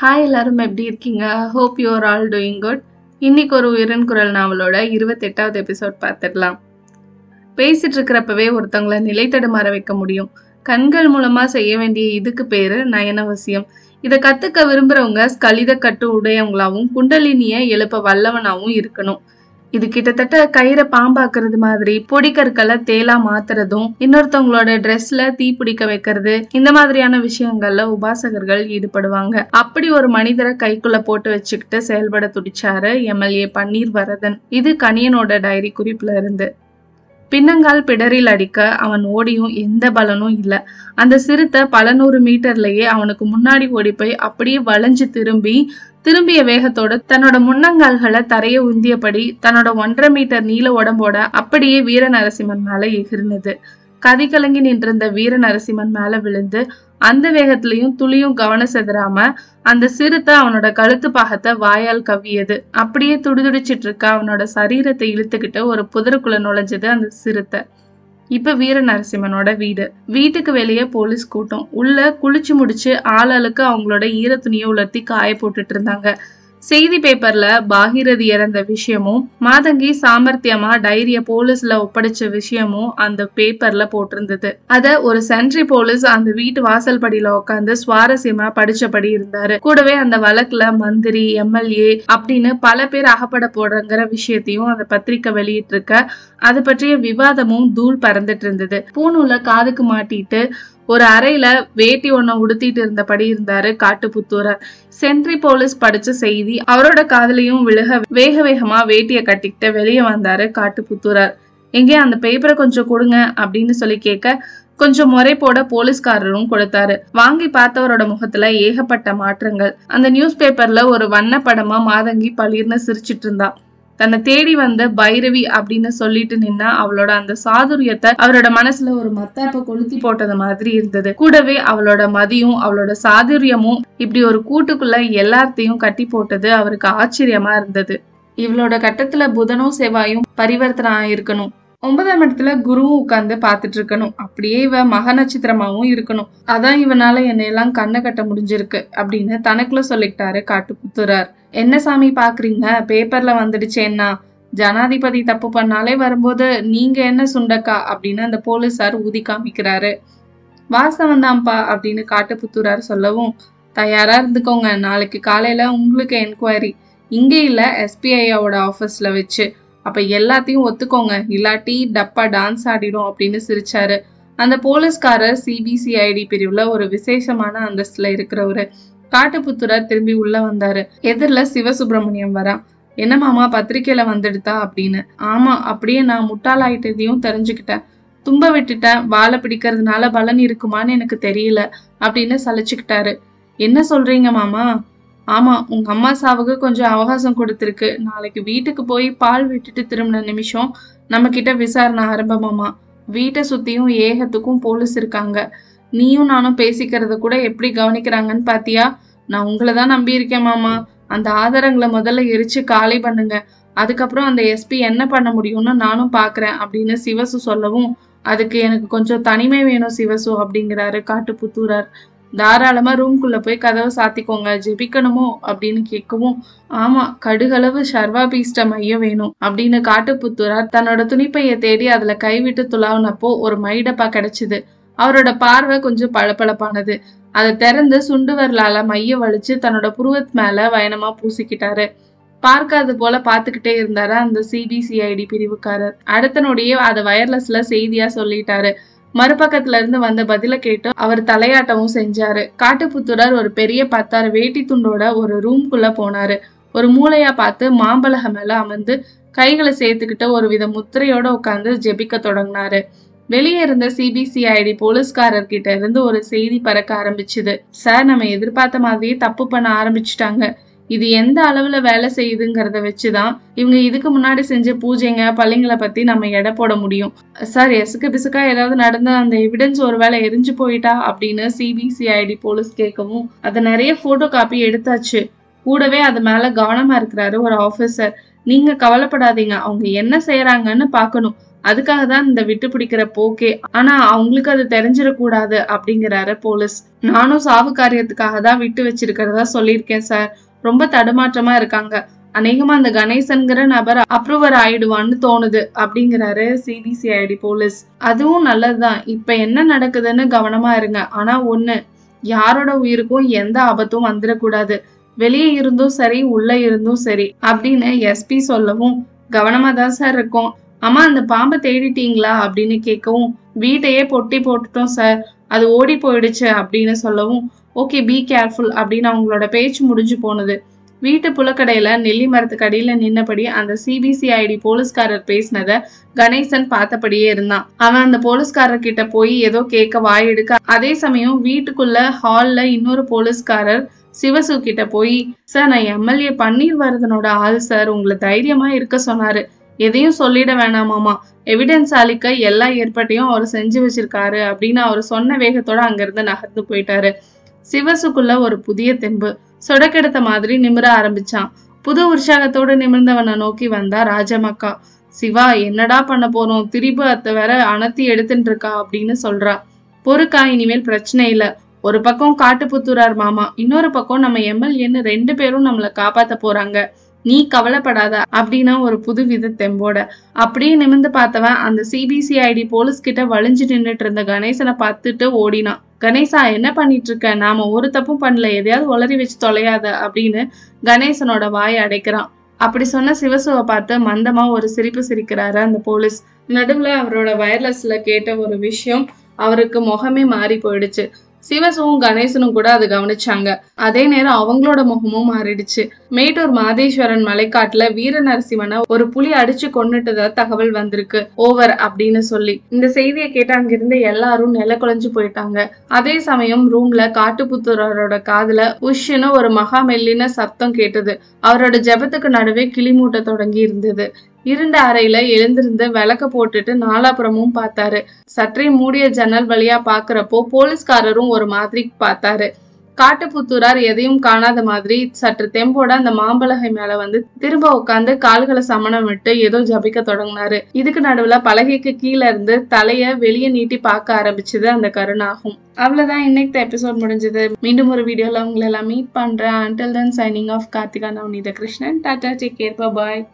Hi எல்லாரும் எப்படி இருக்கீங்க? Hope you are all doing good இன்னைக்கு ஒரு உயிரன் குரல் நாவலோட இருபத்தெட்டாவது எபிசோட் பார்த்துடலாம். பேசிட்டு இருக்கிறப்பவே ஒருத்தவங்கள நிலை தடுமாற வைக்க முடியும். கண்கள் மூலமா செய்ய வேண்டிய இதுக்கு பேரு நயனவசியம். இதை கத்துக்க விரும்புறவங்க ஸ்கலித கட்டு உடையவங்களாவும் குண்டலினிய எழுப்ப வல்லவனாவும் இருக்கணும். இது கிட்டத்தட்ட கயிறை பாம்பாக்குறது மாதிரி பொடிக்கற்களை தேலா மாத்துறதும் இன்னொருத்தவங்களோட ட்ரெஸ்ல தீ பிடிக்க வைக்கிறது இந்த மாதிரியான விஷயங்கள்ல உபாசகர்கள் ஈடுபடுவாங்க. அப்படி ஒரு மனிதரை கைக்குள்ள போட்டு வச்சுக்கிட்டு செயல்பட துடிச்சாரு எம்எல்ஏ பன்னீர் வரதன். இது கணியனோட டைரி குறிப்புல இருந்து. பின்னங்கால் பிடரில் அடிக்க அவன் ஓடியும் எந்த பலனும் இல்லை. அந்த சிறுத்தை பல நூறு மீட்டர்லயே அவனுக்கு முன்னாடி ஓடி போய் அப்படியே வளைஞ்சு திரும்பி திரும்பிய வேகத்தோட தன்னோட முன்னங்கால்களை தரைய உந்தியபடி தன்னோட ஒன்றரை மீட்டர் நீள உடம்போட அப்படியே வீர நரசிம்மன் மேல எகிர்னது கதி கலங்கி நின்றிருந்த வீர நரசிம்மன் மேல விழுந்து அந்த வேகத்திலையும் துளியும் கவனம் செதறாம அந்த சிறுத்தை அவனோட கழுத்து பாகத்தை வாயால் கவ்வியது. அப்படியே துடிதுடிச்சிட்டு இருக்க அவனோட சரீரத்தை இழுத்துக்கிட்டு ஒரு புதருக்குள்ள நுழைஞ்சது அந்த சிறுத்தை. இப்ப வீர நரசிம்மனோட வீடு. வீட்டுக்கு வெளியே போலீஸ் கூட்டம். உள்ள குளிச்சு முடிச்சு ஆளாளுக்கு அவங்களோட ஈர துணியை உலர்த்தி காய போட்டுட்டு இருந்தாங்க. செய்தி பேப்பர்ல பாகிரதி இறந்த விஷயமும் மாதங்கி சாமர்த்தியமா டைரிய போலீஸ்ல ஒப்படைச்ச விஷயமும் அந்த பேப்பர்ல போட்டிருந்தது. அத ஒரு சென்ட்ரி போலீஸ் அந்த வீட்டு வாசல் படியில உட்காந்து சுவாரஸ்யமா படிச்சபடி இருந்தாரு. கூடவே அந்த வழக்குல மந்திரி எம்எல்ஏ அப்படின்னு பல பேர் அகப்பட போடுறங்கிற விஷயத்தையும் அந்த பத்திரிக்கை வெளியிட்டு இருக்க அது பற்றிய விவாதமும் தூள் பறந்துட்டு இருந்தது. பூணூல காதுக்கு மாட்டிட்டு ஒரு அறையில வேட்டி ஒண்ணு உடுத்திட்டு இருந்தபடி இருந்தாரு காட்டுப்புத்தூரர். சென்ட்ரி போலீஸ் படிச்ச செய்தி அவரோட காதலையும் விழுக வேக வேகமா வேட்டிய கட்டிக்கிட்டு வெளியே வந்தாரு காட்டுப்புத்தூரர். எங்கே அந்த பேப்பரை கொஞ்சம் கொடுங்க அப்படின்னு சொல்லி கேட்க கொஞ்சம் முறை போட போலீஸ்காரரும் கொடுத்தாரு. வாங்கி பார்த்தவரோட முகத்துல ஏகப்பட்ட மாற்றங்கள். அந்த நியூஸ் பேப்பர்ல ஒரு வண்ண படமா மாதங்கி பளிர்னு சிரிச்சிட்டு இருந்தா. தன்னை தேடி வந்த பைரவி அப்படின்னு சொல்லிட்டு நின்னா அவளோட அந்த சாதுரியத்தை அவரோட மனசுல ஒரு மத்தாப்ப கொளுத்தி போட்டது மாதிரி இருந்தது. கூடவே அவளோட மதியும் அவளோட சாதுரியமும் இப்படி ஒரு கூட்டுக்குள்ள எல்லாத்தையும் கட்டி போட்டது அவருக்கு ஆச்சரியமா இருந்தது. இவளோட கட்டத்துல புதனும் செவ்வாயும் பரிவர்த்தனை ஆயிருக்கணும். ஒன்பதாம் இடத்துல குருவும் உட்கார்ந்து பார்த்துட்டு இருக்கணும். அப்படியே இவ மக நட்சத்திரமாவும் இருக்கணும். அதான் இவனால என்னையெல்லாம் கண்ணை கட்ட முடிஞ்சிருக்கு அப்படின்னு தனக்குள்ள சொல்லிக்கிட்டாரு காட்டுப்புத்துறார் என்ன சாமி பாக்குறீங்க? பேப்பர்ல வந்துடுச்சேன்னா ஜனாதிபதி தப்பு பண்ணாலே வரும்போது நீங்க என்ன சுண்டக்கா? அப்படின்னு அந்த போலீஸார் ஊதி காமிக்கிறாரு. வாசம் தான்ப்பா அப்படின்னு காட்டுப்புத்தூரார் சொல்லவும் தயாரா இருந்துக்கோங்க. நாளைக்கு காலையில உங்களுக்கு என்கொயரி இங்கே இல்லை எஸ்பிஐயோட ஆஃபீஸில் வச்சு. அப்ப எல்லாத்தையும் ஒத்துக்கோங்க. இல்லாட்டி டப்பா டான்ஸ் ஆடிடும் அப்படின்னு சிரிச்சாரு. அந்த போலீஸ்காரர் சிபிசிஐடி பிரிவுல ஒரு விசேஷமான அந்தஸ்துல இருக்கிறவரு. காட்டுப்புத்துரர் திரும்பி உள்ள வந்தாரு. எதிரில் சிவசுப்பிரமணியம் வரான் என்ன மாமா பத்திரிக்கையில வந்துடுதா? அப்படின்னு. ஆமா அப்படியே நான் முட்டாளாயிட்டதையும் தெரிஞ்சுக்கிட்டேன். தும்ப விட்டுட்டேன் வாழை பிடிக்கிறதுனால பலன் இருக்குமான்னு எனக்கு தெரியல அப்படின்னு சலிச்சுக்கிட்டாரு. என்ன சொல்றீங்க மாமா? ஆமா உங்க அம்மா சாவுக்கு கொஞ்சம் அவகாசம் கொடுத்துருக்கு. நாளைக்கு வீட்டுக்கு போய் பால் விட்டுட்டு திரும்பின நிமிஷம் நம்ம கிட்ட விசாரணை ஆரம்பமாமா வீட்டை சுத்தியும் ஏகத்துக்கும் போலீஸ் இருக்காங்க. நீயும் நானும் பேசிக்கிறத கூட எப்படி கவனிக்கிறாங்கன்னு பாத்தியா? நான் உங்களை தான் நம்பி இருக்கேன் மாமா. அந்த ஆதாரங்களை முதல்ல எரிச்சு காலி பண்ணுங்க. அதுக்கப்புறம் அந்த எஸ்பி என்ன பண்ண முடியும்னு நானும் பாக்குறேன் அப்படின்னு சிவசு சொல்லவும் அதுக்கு எனக்கு கொஞ்சம் தனிமை வேணும் சிவசு அப்படிங்கிறாரு காட்டுப்புத்தூரார். தாராளமா ரூம்குள்ள போய் கதவை சாத்திக்கோங்க. ஜெபிக்கணுமோ அப்படின்னு கேட்கவும் ஆமா கடுகளவு சர்வாபீஷ்ட மையம் வேணும் அப்படின்னு காட்டுப்புத்தூரார் தன்னோட துணிப்பையை தேடி அதுல கைவிட்டு துளாவினப்போ ஒரு மைடப்பா கிடைச்சிது. அவரோட பார்வை கொஞ்சம் பளபளப்பானது. அதை திறந்து சுண்டு வரலால மைய வலிச்சு தன்னோட புருவத் மேல வயனமா பூசிக்கிட்டாரு. பார்க்காது போல பார்த்துக்கிட்டே இருந்தாரு அந்த சிபிசிஐடி பிரிவுக்காரர். அடுத்த நொடியே அதை வயர்லெஸ்ல செய்தியா சொல்லிட்டாரு. மறுபக்கத்துல இருந்து வந்த பதில கேட்டு அவர் தலையாட்டமும் செஞ்சாரு. காட்டுப்புத்துடர் ஒரு பெரிய பத்தாறு வேட்டி துண்டோட ஒரு ரூம்குள்ள போனாரு. ஒரு மூளையா பார்த்து மாம்பழக மேல அமர்ந்து கைகளை சேர்த்துக்கிட்டு ஒரு வித முத்திரையோட உட்காந்து ஜெபிக்க தொடங்கினாரு. வெளியே இருந்த சிபிசிஐடி போலீஸ்காரர் கிட்ட இருந்து ஒரு செய்தி பறக்க ஆரம்பிச்சுது. சார் நம்ம எதிர்பார்த்த மாதிரியே தப்பு பண்ண ஆரம்பிச்சுட்டாங்க. இது எந்த அளவுல வேலை செய்யுதுங்கிறத வச்சுதான் இவங்க இதுக்கு முன்னாடி செஞ்ச பூஜைங்க பள்ளிங்களை பத்தி நம்ம எடை போட முடியும். சார் எசுக்கு பிசுக்கா ஏதாவது நடந்த அந்த எவிடன்ஸ் ஒருவேளை எரிஞ்சு போயிட்டா அப்படின்னு சிபிசிஐடி போலீஸ் கேட்கவும் அதை நிறைய போட்டோ காப்பி எடுத்தாச்சு. கூடவே அது மேல கவனமா இருக்கிறாரு ஒரு ஆபீசர் நீங்க கவலைப்படாதீங்க அவங்க என்ன செய்யறாங்கன்னு பாக்கணும் அதுக்காக தான் இந்த விட்டு பிடிக்கிற போக்கே. ஆனா அவங்களுக்கு அது தெரிஞ்சிடக்கூடாது அப்படிங்கிறாரு போலீஸ். நானும் சாவு காரியத்துக்காக தான் விட்டு வச்சிருக்கிறதா சொல்லியிருக்கேன் சார். ரொம்ப தடுமாற்றமா இருக்காங்க. அநேகமா அந்த கணேசன்கிற நபர் அப்ரூவர் ஆயிடுவான்னு தோணுது அப்படிங்கிறாரு சிபிசிஐடி போலீஸ். அதுவும் நல்லதுதான். இப்ப என்ன நடக்குதுன்னு கவனமா இருங்க. ஆனா ஒண்ணு யாரோட உயிருக்கும் எந்த ஆபத்தும் வந்துடக்கூடாது. வெளியே இருந்தும் சரி உள்ள இருந்தும் சரி அப்படின்னு எஸ்பி சொல்லவும் கவனமா தான் சார் இருக்கும். அம்மா அந்த பாம்பை தேடிட்டீங்களா? அப்படின்னு கேட்கவும் வீட்டையே பொட்டி போட்டுட்டோம் சார் அது ஓடி போயிடுச்சு அப்படின்னு சொல்லவும் ஓகே பி கேர்ஃபுல் அப்படின்னு அவங்களோட பேச்சு முடிஞ்சு போனது. வீட்டு புலக்கடையில நெல்லி மரத்துக்கு அடியில நின்னபடி அந்த சிபிசிஐடி போலீஸ்காரர் பேசினத கணேசன் பார்த்தபடியே இருந்தான். அவன் அந்த போலீஸ்காரர் கிட்ட போய் ஏதோ கேட்க வாய் எடுக்க அதே சமயம் வீட்டுக்குள்ள ஹால்ல இன்னொரு போலீஸ்காரர் சிவசு கிட்ட போய் சார் நான் எம்எல்ஏ பன்னீர்வர்தனோட ஆள் சார் உங்களை தைரியமா இருக்க சொன்னாரு. எதையும் சொல்லிட வேணாமாமா எவிடன்ஸ் அளிக்க எல்லா ஏற்பாட்டையும் அவர் செஞ்சு வச்சிருக்காரு அப்படின்னு அவர் சொன்ன வேகத்தோட அங்கிருந்து நகர்ந்து போயிட்டாரு. சிவசுக்குள்ள ஒரு புதிய தெம்பு. சொடக்கெடுத்த மாதிரி நிமிர ஆரம்பிச்சான். புது உற்சாகத்தோடு நிமிர்ந்தவனை நோக்கி வந்தா ராஜமக்கா. சிவா என்னடா பண்ண போறோம்? திரிபு அத்தை வேற அனத்தி எடுத்துட்டு இருக்கா? அப்படின்னு சொல்றா. பொறுக்கா இனிமேல் பிரச்சனை இல்ல. ஒரு பக்கம் காட்டுப்புத்தூரார் மாமா இன்னொரு பக்கம் நம்ம எம்எல்ஏன்னு ரெண்டு பேரும் நம்மளை காப்பாத்த போறாங்க. நீ கவலைப்படாத அப்படின்னு ஒரு புது வித தெம்போட. அப்படியே நிமிர்ந்து பார்த்தவன் அந்த சிபிசிஐடி போலீஸ் கிட்ட வலிஞ்சு நின்னுட்டு இருந்த கணேசனை பார்த்துட்டு ஓடினான். கணேசா என்ன பண்ணிட்டு இருக்க நாம ஒரு தப்பும் பண்ணல. எதையாவது உளறி வச்சு தொலையாத அப்படின்னு கணேசனோட வாயை அடைக்கிறான். அப்படி சொன்ன சிவசுவை பார்த்து மந்தமா ஒரு சிரிப்பு சிரிக்கிறாரு அந்த போலீஸ். நடுவுல அவரோட வயர்லெஸ்ல கேட்ட ஒரு விஷயம் அவருக்கு முகமே மாறி போயிடுச்சு. சிவசுவும் கணேசனும் கூட அது கவனிச்சாங்க. அதே நேரம் அவங்களோட முகமும் மாறிடுச்சு. மேட்டூர் மாதேஸ்வரன் மலைக்காட்டுல வீர நரசிம்மனை ஒரு புலி அடிச்சு கொண்டுட்டதா தகவல் வந்திருக்கு. ஓவர் அப்படின்னு சொல்லி. இந்த செய்தியை கேட்டு அங்கிருந்து எல்லாரும் நில குலைஞ்சு போயிட்டாங்க. அதே சமயம் ரூம்ல காட்டுப்புத்தூரோட காதுல உஷ்ன்னு ஒரு மகா மெல்லின கேட்டது. அவரோட ஜெபத்துக்கு நடுவே கிளி மூட்ட தொடங்கி இருந்தது. இருண்ட அறையில எழுந்திருந்து விளக்க போட்டுட்டு நாலாபுறமும் பார்த்தாரு. சற்றே மூடிய ஜன்னல் வழியா பாக்குறப்போ போலீஸ்காரரும் ஒரு மாதிரி பார்த்தாரு. காட்டுப்புத்தூரார் எதையும் காணாத மாதிரி சற்று தெம்போட அந்த மாம்பலகை மேல வந்து திரும்ப உட்காந்து கால்களை சமணம் விட்டு ஏதோ ஜபிக்க தொடங்கினாரு. இதுக்கு நடுவுல பலகைக்கு கீழே இருந்து தலைய வெளியே நீட்டி பார்க்க ஆரம்பிச்சது அந்த கருணாகும். அவ்வளவுதான் இன்னைக்கு எபிசோட் முடிஞ்சது. மீண்டும் ஒரு வீடியோல உங்களை எல்லாம் மீட் பண்றேன். Until then signing off Karthika Navaneetha Krishnan. Tata take care bye